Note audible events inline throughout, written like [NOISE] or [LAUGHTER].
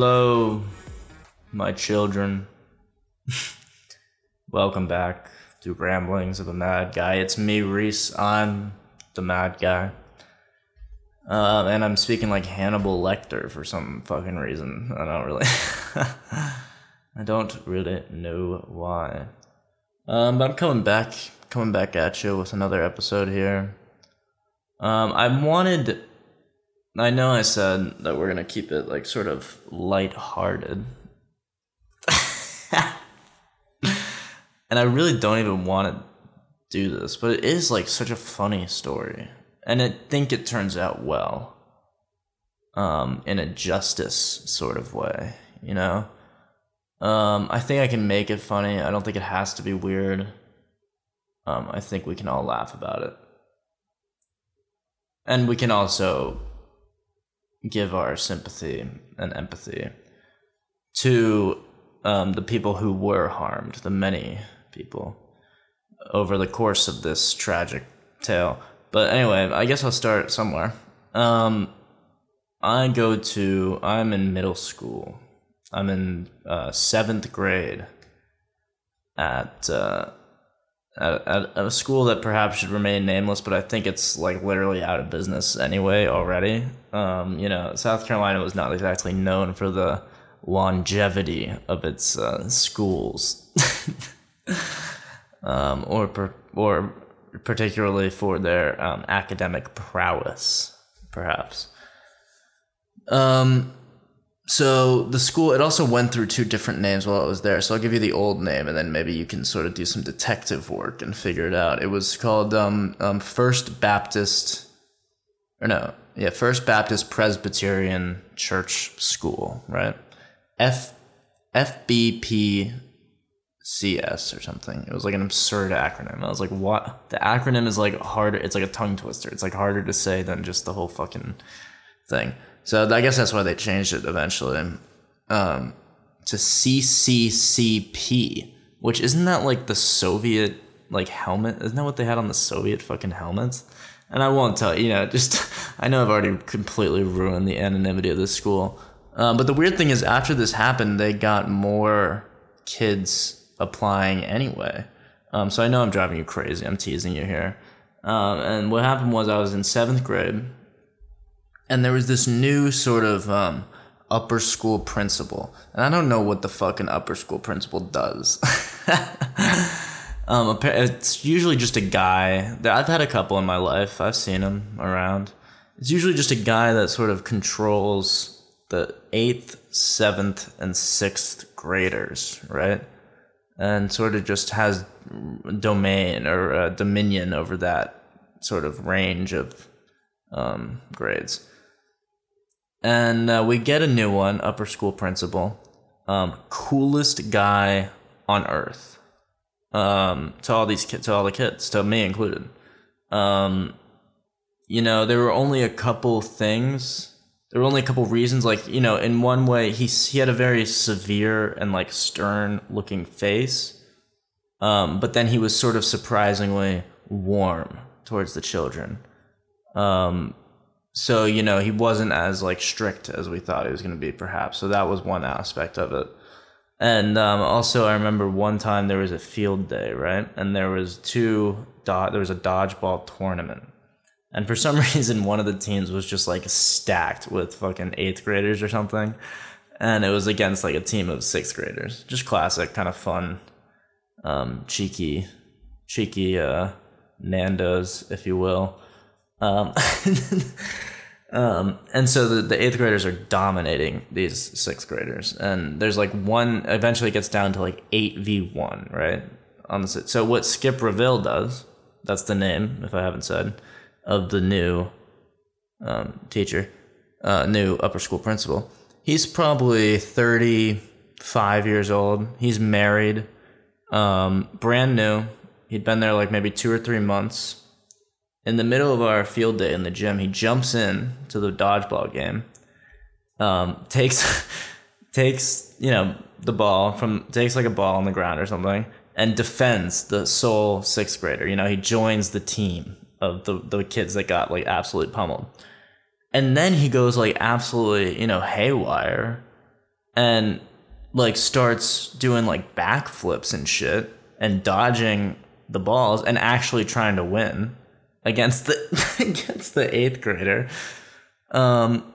Hello, my children. [LAUGHS] Welcome back to Ramblings of a Mad Guy. It's me, Reese. I'm the Mad Guy. Uh, and I'm speaking like Hannibal Lecter for some fucking reason. I don't really. [LAUGHS] I don't really know why. Um, but I'm coming back, coming back at you with another episode here. Um, I wanted. I know I said that we're gonna keep it like sort of light-hearted. [LAUGHS] and I really don't even want to do this, but it is like such a funny story, and I think it turns out well. Um, in a justice sort of way, you know. Um, I think I can make it funny. I don't think it has to be weird. Um, I think we can all laugh about it, and we can also give our sympathy and empathy to um, the people who were harmed, the many people, over the course of this tragic tale. But anyway, I guess I'll start somewhere. Um, I go to, I'm in middle school. I'm in uh, seventh grade at, uh, at, at a school that perhaps should remain nameless, but I think it's like literally out of business anyway already. Um, you know, South Carolina was not exactly known for the longevity of its uh, schools, [LAUGHS] um, or per, or particularly for their um, academic prowess, perhaps. Um, so the school it also went through two different names while it was there. So I'll give you the old name, and then maybe you can sort of do some detective work and figure it out. It was called um, um, First Baptist, or no, yeah, First Baptist Presbyterian Church School, right? F FBPCS or something. It was like an absurd acronym. I was like, what? The acronym is like harder. It's like a tongue twister. It's like harder to say than just the whole fucking thing. So I guess that's why they changed it eventually um, to CCCP, which isn't that like the Soviet like helmet? Isn't that what they had on the Soviet fucking helmets? And I won't tell you, know, [LAUGHS] just I know I've already completely ruined the anonymity of this school. Um, but the weird thing is, after this happened, they got more kids applying anyway. Um, so I know I'm driving you crazy. I'm teasing you here. Um, and what happened was I was in seventh grade and there was this new sort of um, upper school principal, and I don't know what the fucking upper school principal does. [LAUGHS] um, it's usually just a guy. I've had a couple in my life. I've seen him around. It's usually just a guy that sort of controls the eighth, seventh, and sixth graders, right? And sort of just has domain or uh, dominion over that sort of range of um, grades and uh, we get a new one, upper school principal, um, coolest guy on earth. Um, to all these kids, to all the kids, to me included. Um, you know, there were only a couple things. There were only a couple reasons. Like, you know, in one way, he he had a very severe and like stern looking face. Um, but then he was sort of surprisingly warm towards the children. Um, so you know he wasn't as like strict as we thought he was going to be perhaps. So that was one aspect of it. And um, also i remember one time there was a field day right? And there was two dot there was a dodgeball tournament. And for some [LAUGHS] reason one of the teams was just like stacked with fucking eighth graders or something. And it was against like a team of sixth graders. Just classic kind of fun um, cheeky cheeky uh, nandos if you will. Um, [LAUGHS] um, and so the, the eighth graders are dominating these sixth graders. And there's like one, eventually gets down to like 8v1, right? On the, so what Skip Reville does, that's the name, if I haven't said, of the new um, teacher, uh, new upper school principal. He's probably 35 years old. He's married, um, brand new. He'd been there like maybe two or three months in the middle of our field day in the gym, he jumps in to the dodgeball game, um, takes [LAUGHS] takes you know the ball from takes like a ball on the ground or something, and defends the sole sixth grader. You know, he joins the team of the the kids that got like absolutely pummeled, and then he goes like absolutely you know haywire and like starts doing like backflips and shit and dodging the balls and actually trying to win against the [LAUGHS] against the eighth grader. Um,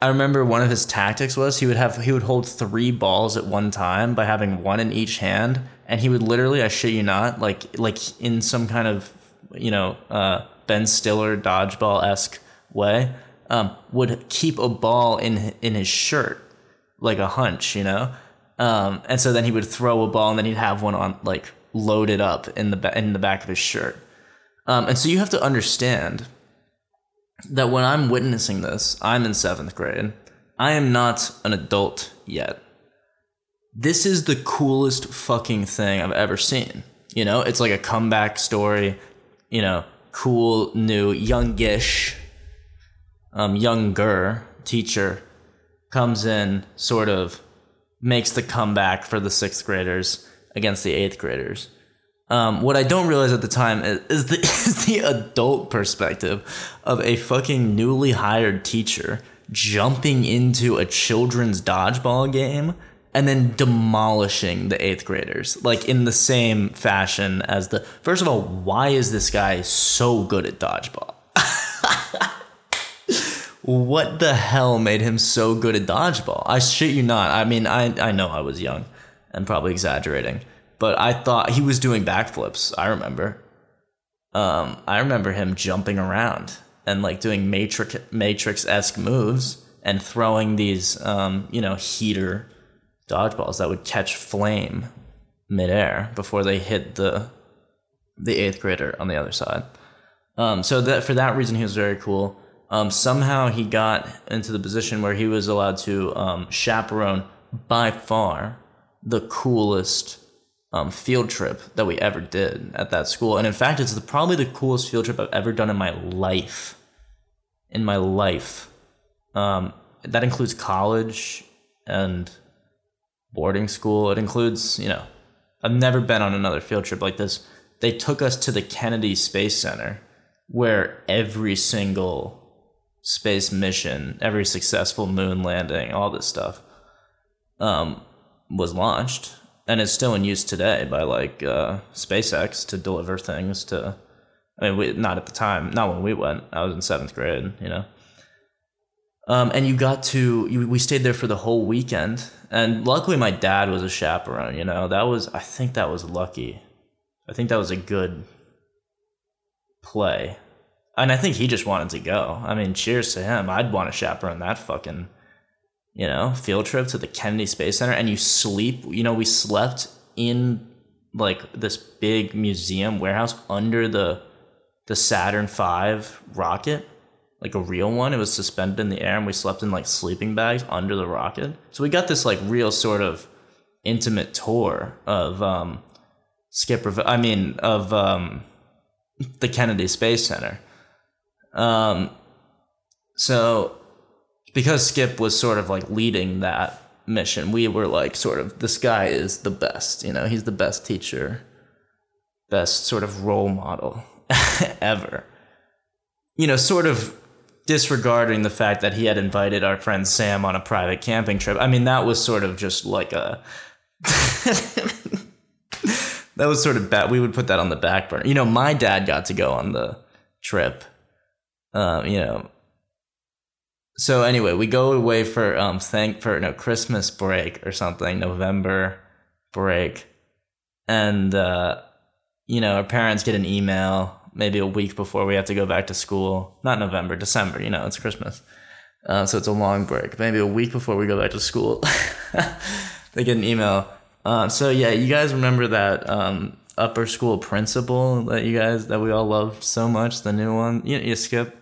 I remember one of his tactics was he would have he would hold three balls at one time by having one in each hand, and he would literally, I shit you not, like like in some kind of you know uh, Ben Stiller dodgeball esque way, um, would keep a ball in in his shirt like a hunch, you know, um, and so then he would throw a ball and then he'd have one on like loaded up in the ba- in the back of his shirt, um, and so you have to understand that when I'm witnessing this, I'm in seventh grade. I am not an adult yet. This is the coolest fucking thing I've ever seen. You know, it's like a comeback story, you know, cool, new, youngish, um, younger teacher comes in, sort of makes the comeback for the sixth graders against the eighth graders. Um, what I don't realize at the time is, is, the, [LAUGHS] is the adult perspective of a fucking newly hired teacher jumping into a children's dodgeball game and then demolishing the eighth graders, like in the same fashion as the. First of all, why is this guy so good at dodgeball? [LAUGHS] what the hell made him so good at dodgeball? I shit you not. I mean, I, I know I was young and probably exaggerating but I thought he was doing backflips. I remember. Um, I remember him jumping around and like doing matrix matrix esque moves and throwing these um, you know heater dodgeballs that would catch flame midair before they hit the the eighth grader on the other side. Um, so that for that reason he was very cool. Um, somehow he got into the position where he was allowed to um, chaperone by far the coolest um, field trip that we ever did at that school. And in fact, it's the, probably the coolest field trip I've ever done in my life. In my life. Um, that includes college and boarding school. It includes, you know, I've never been on another field trip like this. They took us to the Kennedy Space Center where every single space mission, every successful moon landing, all this stuff um, was launched and it's still in use today by like uh, SpaceX to deliver things to. I mean, we, not at the time, not when we went. I was in seventh grade, you know. Um, and you got to you, we stayed there for the whole weekend, and luckily my dad was a chaperone. You know, that was I think that was lucky. I think that was a good play, and I think he just wanted to go. I mean, cheers to him. I'd want to chaperone that fucking you know, field trip to the Kennedy Space Center and you sleep, you know, we slept in like this big museum warehouse under the the Saturn V rocket, like a real one. It was suspended in the air and we slept in like sleeping bags under the rocket. So we got this like real sort of intimate tour of um Skipper I mean of um the Kennedy Space Center. Um so because Skip was sort of like leading that mission, we were like sort of this guy is the best, you know, he's the best teacher, best sort of role model [LAUGHS] ever. You know, sort of disregarding the fact that he had invited our friend Sam on a private camping trip. I mean, that was sort of just like a [LAUGHS] that was sort of bad. We would put that on the back burner. You know, my dad got to go on the trip. Um, you know, so anyway, we go away for um thank for no Christmas break or something, November break. And uh you know, our parents get an email maybe a week before we have to go back to school. Not November, December, you know, it's Christmas. Uh, so it's a long break. Maybe a week before we go back to school. [LAUGHS] they get an email. Uh, so yeah, you guys remember that um, upper school principal that you guys that we all loved so much, the new one? You, you Skip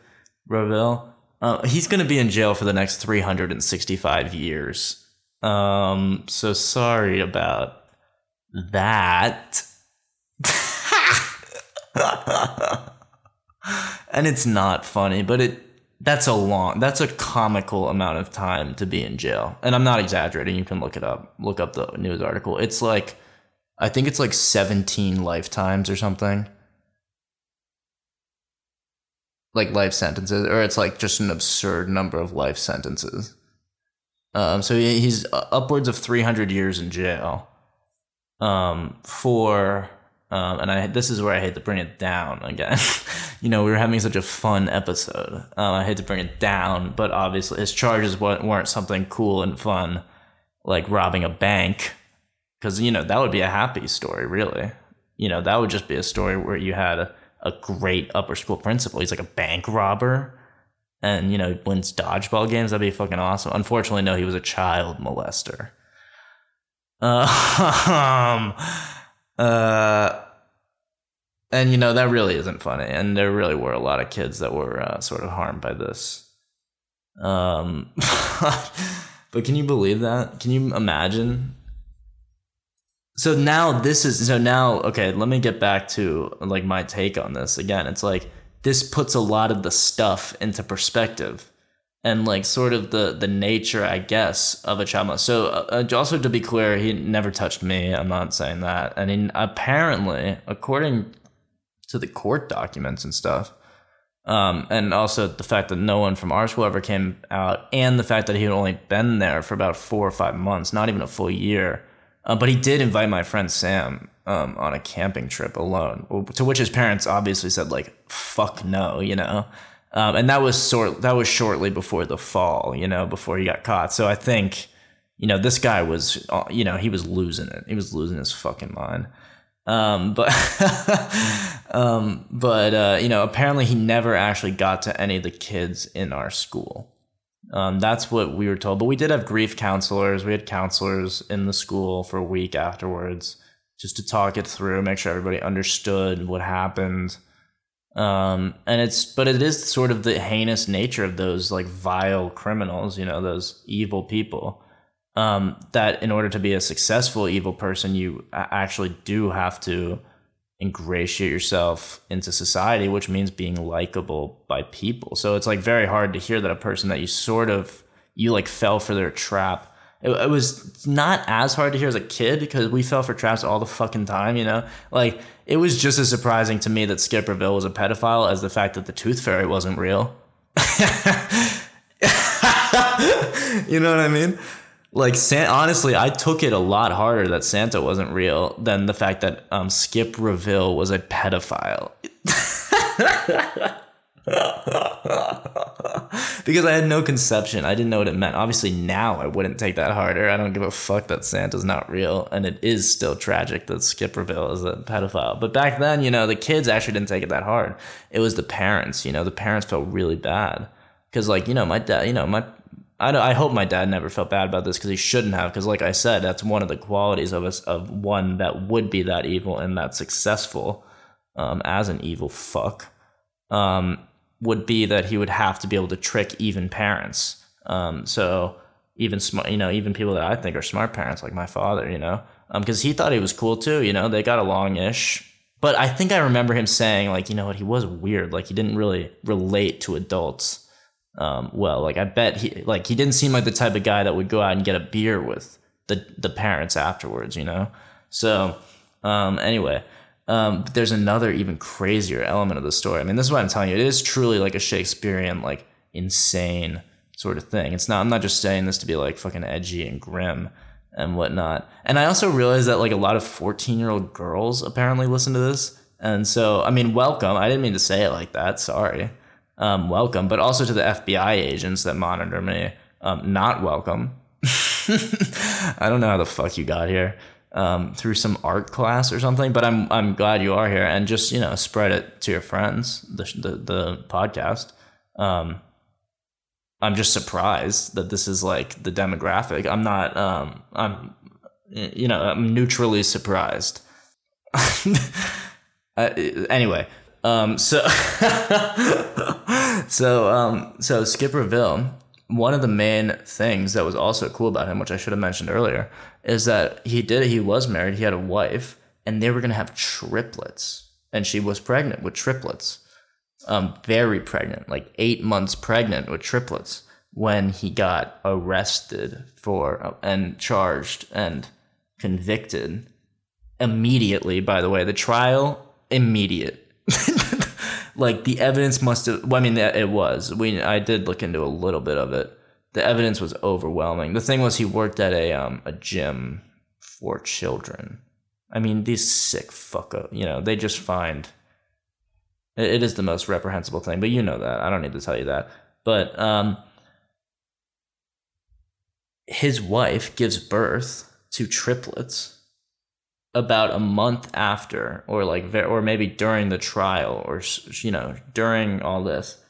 Reville. Uh, he's going to be in jail for the next 365 years. Um, so sorry about that. [LAUGHS] and it's not funny, but it that's a long that's a comical amount of time to be in jail. And I'm not exaggerating, you can look it up. Look up the news article. It's like I think it's like 17 lifetimes or something. Like life sentences, or it's like just an absurd number of life sentences. Um, so he's upwards of 300 years in jail. Um, for um, and I this is where I hate to bring it down again. [LAUGHS] you know, we were having such a fun episode. Um, I hate to bring it down, but obviously his charges weren't something cool and fun like robbing a bank, because you know that would be a happy story, really. You know, that would just be a story where you had a, a great upper school principal. He's like a bank robber, and you know wins dodgeball games. That'd be fucking awesome. Unfortunately, no, he was a child molester. Um, [LAUGHS] uh, and you know that really isn't funny, and there really were a lot of kids that were uh, sort of harmed by this. Um, [LAUGHS] but can you believe that? Can you imagine? So now this is so now okay. Let me get back to like my take on this again. It's like this puts a lot of the stuff into perspective and like sort of the the nature, I guess, of a child So uh, uh, also to be clear, he never touched me. I'm not saying that. And he, apparently, according to the court documents and stuff, um, and also the fact that no one from our school ever came out, and the fact that he had only been there for about four or five months, not even a full year. Uh, but he did invite my friend Sam um, on a camping trip alone, to which his parents obviously said like, "Fuck no," you know. Um, and that was sort that was shortly before the fall, you know, before he got caught. So I think, you know, this guy was, uh, you know, he was losing it. He was losing his fucking mind. Um, but, [LAUGHS] um, but uh, you know, apparently he never actually got to any of the kids in our school. Um, that's what we were told. But we did have grief counselors. We had counselors in the school for a week afterwards, just to talk it through, make sure everybody understood what happened. Um, and it's, but it is sort of the heinous nature of those like vile criminals, you know, those evil people. Um, that in order to be a successful evil person, you actually do have to ingratiate yourself into society, which means being likable by people. So it's like very hard to hear that a person that you sort of, you like fell for their trap it, it was not as hard to hear as a kid because we fell for traps all the fucking time, you know? Like, it was just as surprising to me that Skip Reville was a pedophile as the fact that the Tooth Fairy wasn't real. [LAUGHS] you know what I mean? Like, San- honestly, I took it a lot harder that Santa wasn't real than the fact that um, Skip Reville was a pedophile. [LAUGHS] because I had no conception. I didn't know what it meant. Obviously, now I wouldn't take that harder. I don't give a fuck that Santa's not real. And it is still tragic that Skip Reville is a pedophile. But back then, you know, the kids actually didn't take it that hard. It was the parents, you know, the parents felt really bad. Because, like, you know, my dad, you know, my. I, I hope my dad never felt bad about this because he shouldn't have. Because, like I said, that's one of the qualities of us of one that would be that evil and that successful um, as an evil fuck. Um, would be that he would have to be able to trick even parents. Um, so even smart, you know, even people that I think are smart parents, like my father, you know, because um, he thought he was cool too. You know, they got along ish. But I think I remember him saying, like, you know what, he was weird. Like, he didn't really relate to adults um, well. Like, I bet he, like, he didn't seem like the type of guy that would go out and get a beer with the the parents afterwards. You know. So um, anyway, um, but there's another even crazier element of the story. I mean, this is what I'm telling you. It is truly like a Shakespearean, like insane sort of thing. It's not. I'm not just saying this to be like fucking edgy and grim and whatnot. And I also realized that like a lot of 14 year old girls apparently listen to this. And so, I mean, welcome. I didn't mean to say it like that. Sorry. Um, welcome. But also to the FBI agents that monitor me. Um, not welcome. [LAUGHS] I don't know how the fuck you got here um, through some art class or something. But I'm I'm glad you are here and just you know spread it to your friends the the, the podcast. Um, I'm just surprised that this is like the demographic. I'm not. Um, I'm you know I'm neutrally surprised. [LAUGHS] uh, anyway, um, so [LAUGHS] so um, so Skip Reville one of the main things that was also cool about him, which I should have mentioned earlier, is that he did he was married, he had a wife, and they were gonna have triplets, and she was pregnant with triplets, um, very pregnant, like eight months pregnant with triplets, when he got arrested for and charged and convicted immediately. By the way, the trial immediate. [LAUGHS] like the evidence must have. Well, I mean, it was. We I did look into a little bit of it. the evidence was overwhelming. The thing was, he worked at a um a gym for children. I mean, these sick fucko, you know, they just find it, it is the most reprehensible thing. But you know that. I don't need to tell you that. But um, his wife gives birth to triplets about a month after or like or maybe during the trial or you know during all this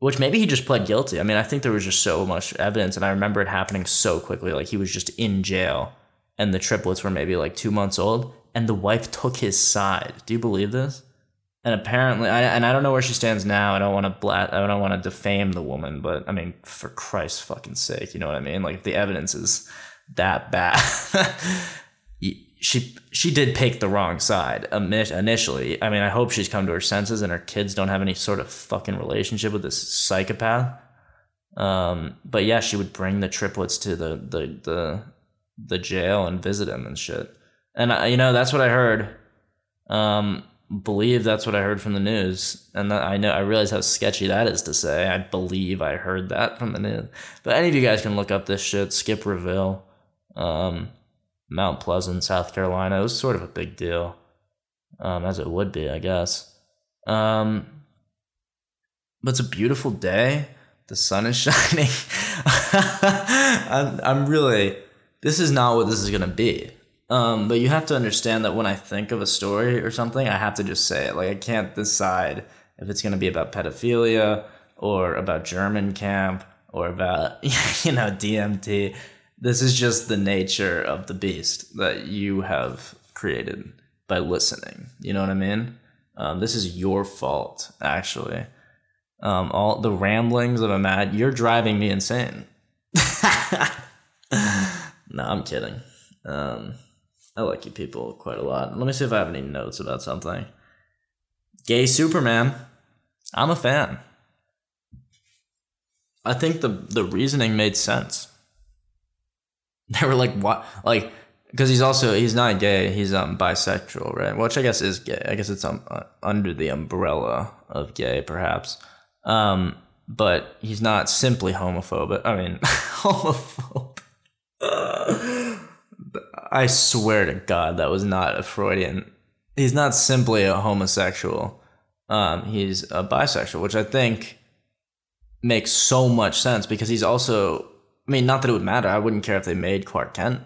which maybe he just pled guilty. I mean i think there was just so much evidence and i remember it happening so quickly like he was just in jail and the triplets were maybe like two months old and the wife took his side. Do you believe this? And apparently I, and i don't know where she stands now i don't want to blat i don't want to defame the woman but i mean for christ's fucking sake you know what i mean? Like if the evidence is that bad [LAUGHS] she she did pick the wrong side initially. I mean, I hope she's come to her senses and her kids don't have any sort of fucking relationship with this psychopath. Um, but yeah, she would bring the triplets to the the the the jail and visit him and shit. And I, you know, that's what I heard. Um, believe that's what I heard from the news, and I know I realize how sketchy that is to say. I believe I heard that from the news. But any of you guys can look up this shit. Skip Reville. Um, Mount Pleasant, South Carolina. It was sort of a big deal, um, as it would be, I guess. Um, but it's a beautiful day. The sun is [LAUGHS] shining. I'm, I'm really, this is not what this is going to be. Um, but you have to understand that when I think of a story or something, I have to just say it. Like, I can't decide if it's going to be about pedophilia or about German camp or about, [LAUGHS] you know, DMT this is just the nature of the beast that you have created by listening. You know what I mean? Um, this is your fault, actually. Um, all the ramblings of a mad, you're driving me insane. [LAUGHS] no, I'm kidding. Um, I like you people quite a lot. Let me see if I have any notes about something. Gay Superman. I'm a fan. I think the the reasoning made sense. [LAUGHS] They were like, what? Like, because he's also he's not gay. He's um bisexual, right? Which I guess is gay. I guess it's um uh, under the umbrella of gay, perhaps. Um, but he's not simply homophobic. I mean, [LAUGHS] homophobe. I swear to God, that was not a Freudian. He's not simply a homosexual. Um, he's a bisexual, which I think makes so much sense because he's also I mean, not that it would matter. I wouldn't care if they made Clark Kent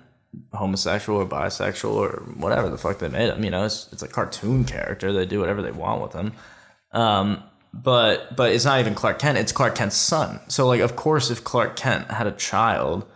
homosexual or bisexual or whatever the fuck they made him. You know, it's it's a cartoon character. They do whatever they want with him. Um, but but it's not even Clark Kent. It's Clark Kent's son. So like, of course, if Clark Kent had a child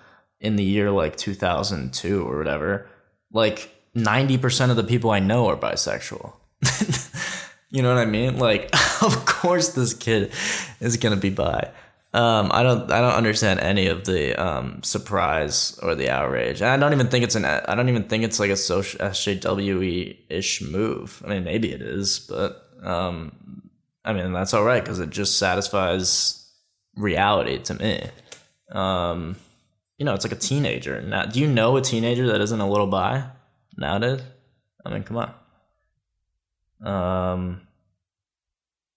in the year like 2002 or whatever, like 90% of the people I know are bisexual. [LAUGHS] you know what I mean? Like, [LAUGHS] of course, this kid is gonna be bi. Um, I don't I don't understand any of the um, surprise or the outrage. And I don't even think it's an I don't even think it's like a social SJW ish move. I mean, maybe it is, but um, I mean that's all right because it just satisfies reality to me. Um, you know, it's like a teenager. Now, do you know a teenager that isn't a little bi nowadays? I mean, come on. Um.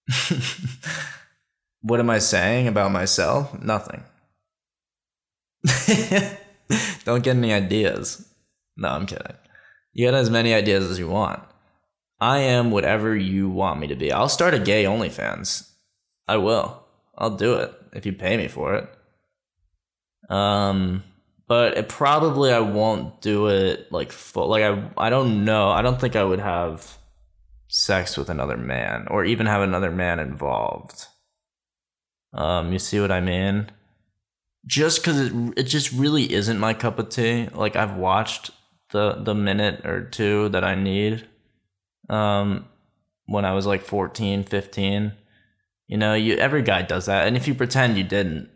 [LAUGHS] What am I saying about myself? Nothing. [LAUGHS] Don't get any ideas. No, I'm kidding. You get as many ideas as you want. I am whatever you want me to be. I'll start a gay OnlyFans. I will. I'll do it if you pay me for it. Um, but it probably I won't do it like full. Like I, I don't know. I don't think I would have sex with another man or even have another man involved. Um, you see what I mean? Just because it it just really isn't my cup of tea. Like I've watched the the minute or two that I need. Um, when I was like 14, 15. You know, you every guy does that, and if you pretend you didn't,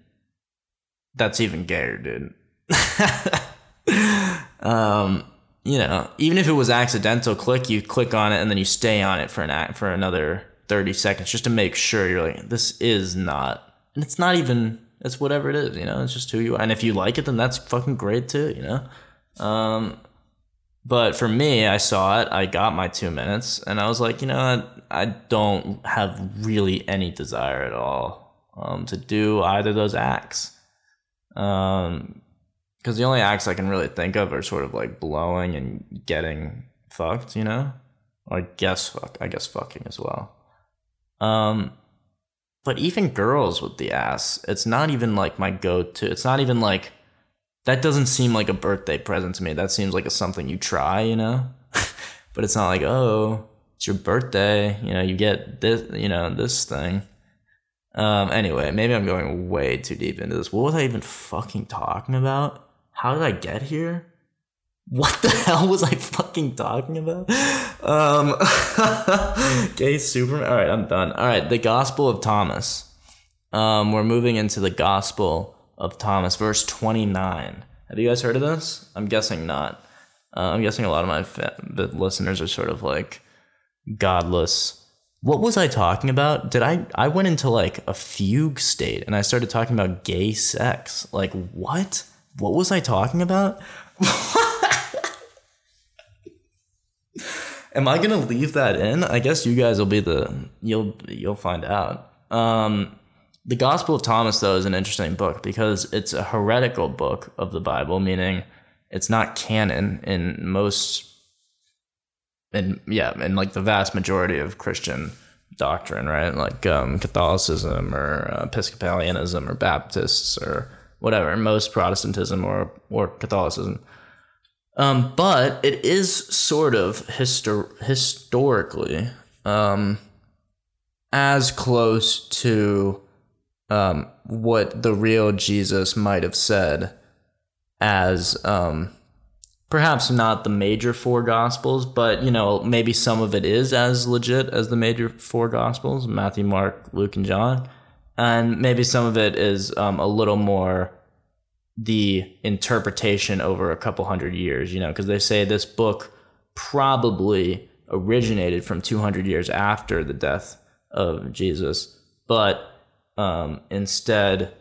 that's even gayer, dude. [LAUGHS] um, you know, even if it was accidental, click you click on it and then you stay on it for an act for another 30 seconds just to make sure you're like, this is not, and it's not even, it's whatever it is, you know, it's just who you are. And if you like it, then that's fucking great too, you know? Um, but for me, I saw it, I got my two minutes, and I was like, you know what? I don't have really any desire at all um, to do either of those acts. Um, because the only acts I can really think of are sort of like blowing and getting fucked, you know, I guess fuck, I guess fucking as well. Um, but even girls with the ass, it's not even like my go-to. It's not even like that doesn't seem like a birthday present to me. That seems like a something you try, you know. [LAUGHS] but it's not like oh, it's your birthday, you know, you get this, you know, this thing. Um, anyway, maybe I'm going way too deep into this. What was I even fucking talking about? How did I get here? What the [LAUGHS] hell was I fucking talking about? Um, [LAUGHS] gay Superman. All right, I'm done. All right, the Gospel of Thomas. Um, we're moving into the Gospel of Thomas, verse 29. Have you guys heard of this? I'm guessing not. Uh, I'm guessing a lot of my fa- the listeners are sort of like godless what was I talking about? Did I I went into like a fugue state and I started talking about gay sex. Like what? What was I talking about? [LAUGHS] Am I gonna leave that in? I guess you guys will be the you'll you'll find out. Um, the Gospel of Thomas though is an interesting book because it's a heretical book of the Bible, meaning it's not canon in most and yeah, and like the vast majority of Christian doctrine, right? Like um, Catholicism or Episcopalianism or Baptists or whatever, most Protestantism or or Catholicism. Um, but it is sort of histor- historically um, as close to um, what the real Jesus might have said as um, perhaps not the major four gospels, but you know, maybe some of it is as legit as the major four gospels Matthew, Mark, Luke, and John. And maybe some of it is um, a little more the interpretation over a couple hundred years, you know, because they say this book probably originated from 200 years after the death of Jesus, but um, instead,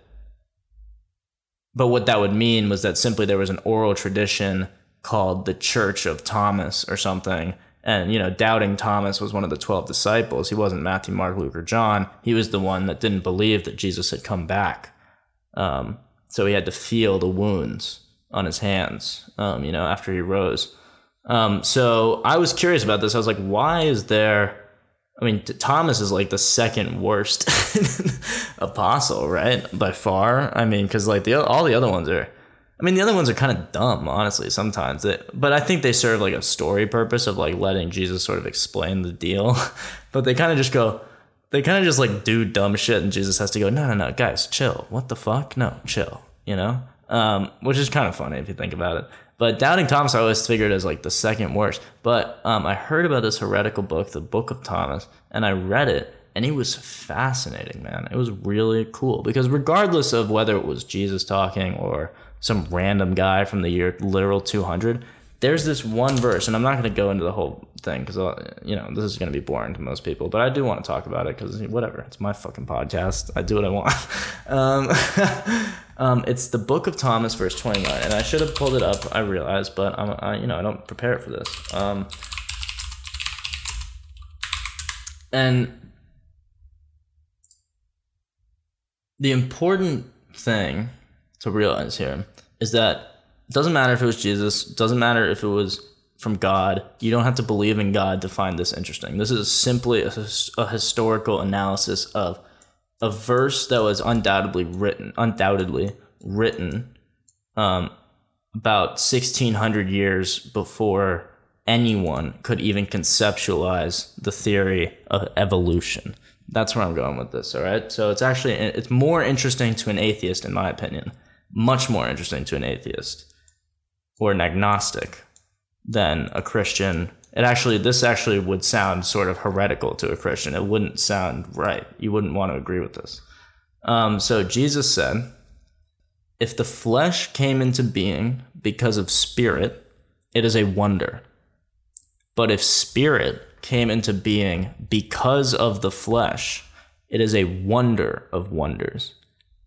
but what that would mean was that simply there was an oral tradition called the Church of Thomas or something. And, you know, doubting Thomas was one of the 12 disciples. He wasn't Matthew, Mark, Luke, or John. He was the one that didn't believe that Jesus had come back. Um, so he had to feel the wounds on his hands, um, you know, after he rose. Um, so I was curious about this. I was like, why is there. I mean, Thomas is like the second worst [LAUGHS] apostle, right? By far. I mean, because like the all the other ones are I mean, the other ones are kind of dumb, honestly, sometimes. It, but I think they serve like a story purpose of like letting Jesus sort of explain the deal. [LAUGHS] but they kind of just go, they kind of just like do dumb shit, and Jesus has to go, no, no, no, guys, chill. What the fuck? No, chill. You know, um, which is kind of funny if you think about it. But Doubting Thomas, I always figured as like the second worst. But um, I heard about this heretical book, the Book of Thomas, and I read it, and it was fascinating, man. It was really cool because regardless of whether it was Jesus talking or some random guy from the year literal 200 there's this one verse and i'm not going to go into the whole thing because uh, you know this is going to be boring to most people but i do want to talk about it because whatever it's my fucking podcast i do what i want. [LAUGHS] Um, [LAUGHS] um, it's the book of thomas verse 29 and i should have pulled it up i realize but i'm I, you know i don't prepare for this. Um, and the important thing to realize here is that doesn't matter if it was Jesus, doesn't matter if it was from God. You don't have to believe in God to find this interesting. This is simply a, a historical analysis of a verse that was undoubtedly written, undoubtedly written, um, about 1600 years before anyone could even conceptualize the theory of evolution. That's where I'm going with this. All right. So it's actually it's more interesting to an atheist, in my opinion, much more interesting to an atheist or an agnostic than a Christian. It actually, this actually would sound sort of heretical to a Christian. It wouldn't sound right. You wouldn't want to agree with this. Um, so Jesus said, if the flesh came into being because of spirit, it is a wonder. But if spirit came into being because of the flesh, it is a wonder of wonders.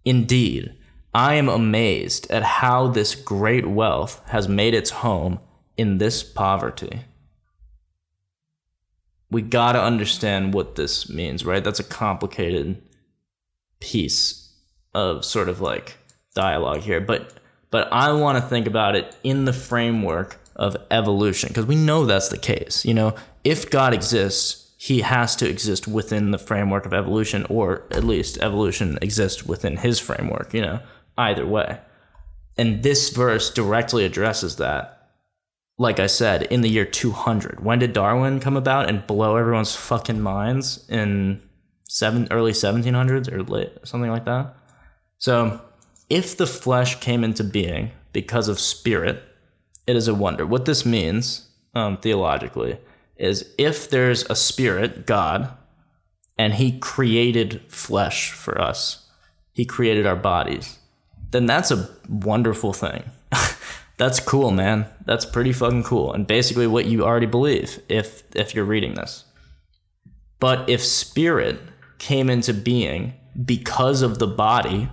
Indeed, I am amazed at how this great wealth has made its home in this poverty. We got to understand what this means, right? That's a complicated piece of sort of like dialogue here, but but I want to think about it in the framework of evolution because we know that's the case. You know, if God exists, he has to exist within the framework of evolution, or at least evolution exists within his framework, you know, either way. And this verse directly addresses that. Like I said, in the year 200. When did Darwin come about and blow everyone's fucking minds? In seven, early 1700s or late, something like that? So, if the flesh came into being because of spirit, it is a wonder. What this means, um, theologically, is if there's a spirit, God, and he created flesh for us, he created our bodies, then that's a wonderful thing. [LAUGHS] that's cool, man. That's pretty fucking cool. And basically what you already believe if if you're reading this. But if spirit came into being because of the body,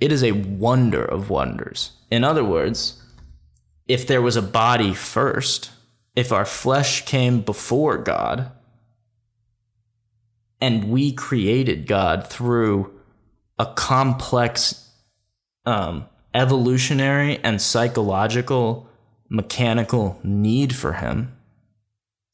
it is a wonder of wonders. In other words, if there was a body first, if our flesh came before God, and we created God through a complex um, evolutionary and psychological mechanical need for him.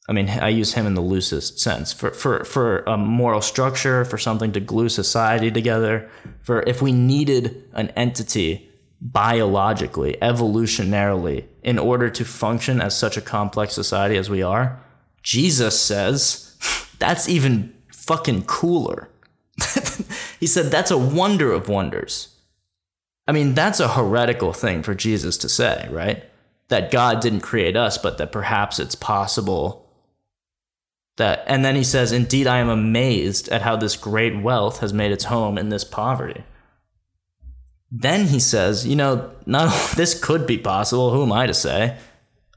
I mean, I use him in the loosest sense for, for, for a moral structure, for something to glue society together, for if we needed an entity biologically, evolutionarily, in order to function as such a complex society as we are, Jesus says [LAUGHS] that's even fucking cooler. [LAUGHS] he said that's a wonder of wonders. I mean, that's a heretical thing for Jesus to say, right? That God didn't create us, but that perhaps it's possible that. And then he says, Indeed, I am amazed at how this great wealth has made its home in this poverty. Then he says, You know, not [LAUGHS] this could be possible. Who am I to say?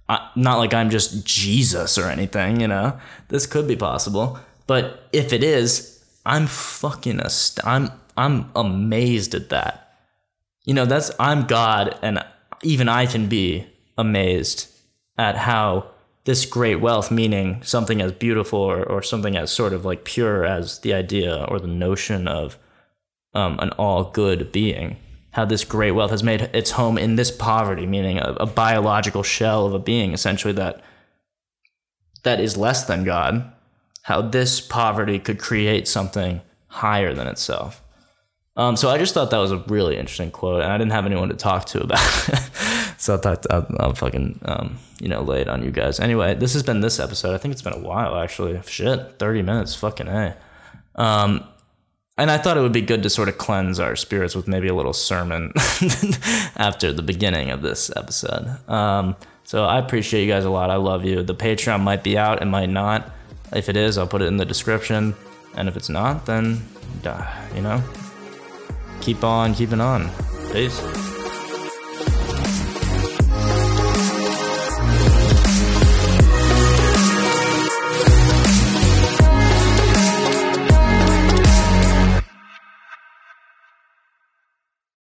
I, not like I'm just Jesus or anything, you know? This could be possible. But if it is, I'm fucking ast- I'm I'm amazed at that you know, that's I'm God, and even I can be amazed at how this great wealth, meaning something as beautiful or, or something as sort of like pure as the idea or the notion of um, an all good being, how this great wealth has made its home in this poverty, meaning a, a biological shell of a being, essentially that that is less than God. How this poverty could create something higher than itself. Um, so I just thought that was a really interesting quote, and I didn't have anyone to talk to about it. [LAUGHS] so I thought I'll, I'll fucking, um, you know, lay it on you guys. Anyway, this has been this episode. I think it's been a while, actually. Shit, 30 minutes, fucking A. Um, and I thought it would be good to sort of cleanse our spirits with maybe a little sermon [LAUGHS] after the beginning of this episode. Um, so I appreciate you guys a lot. I love you. The Patreon might be out, it might not. If it is, I'll put it in the description. And if it's not, then, you know, keep on keeping on. Peace.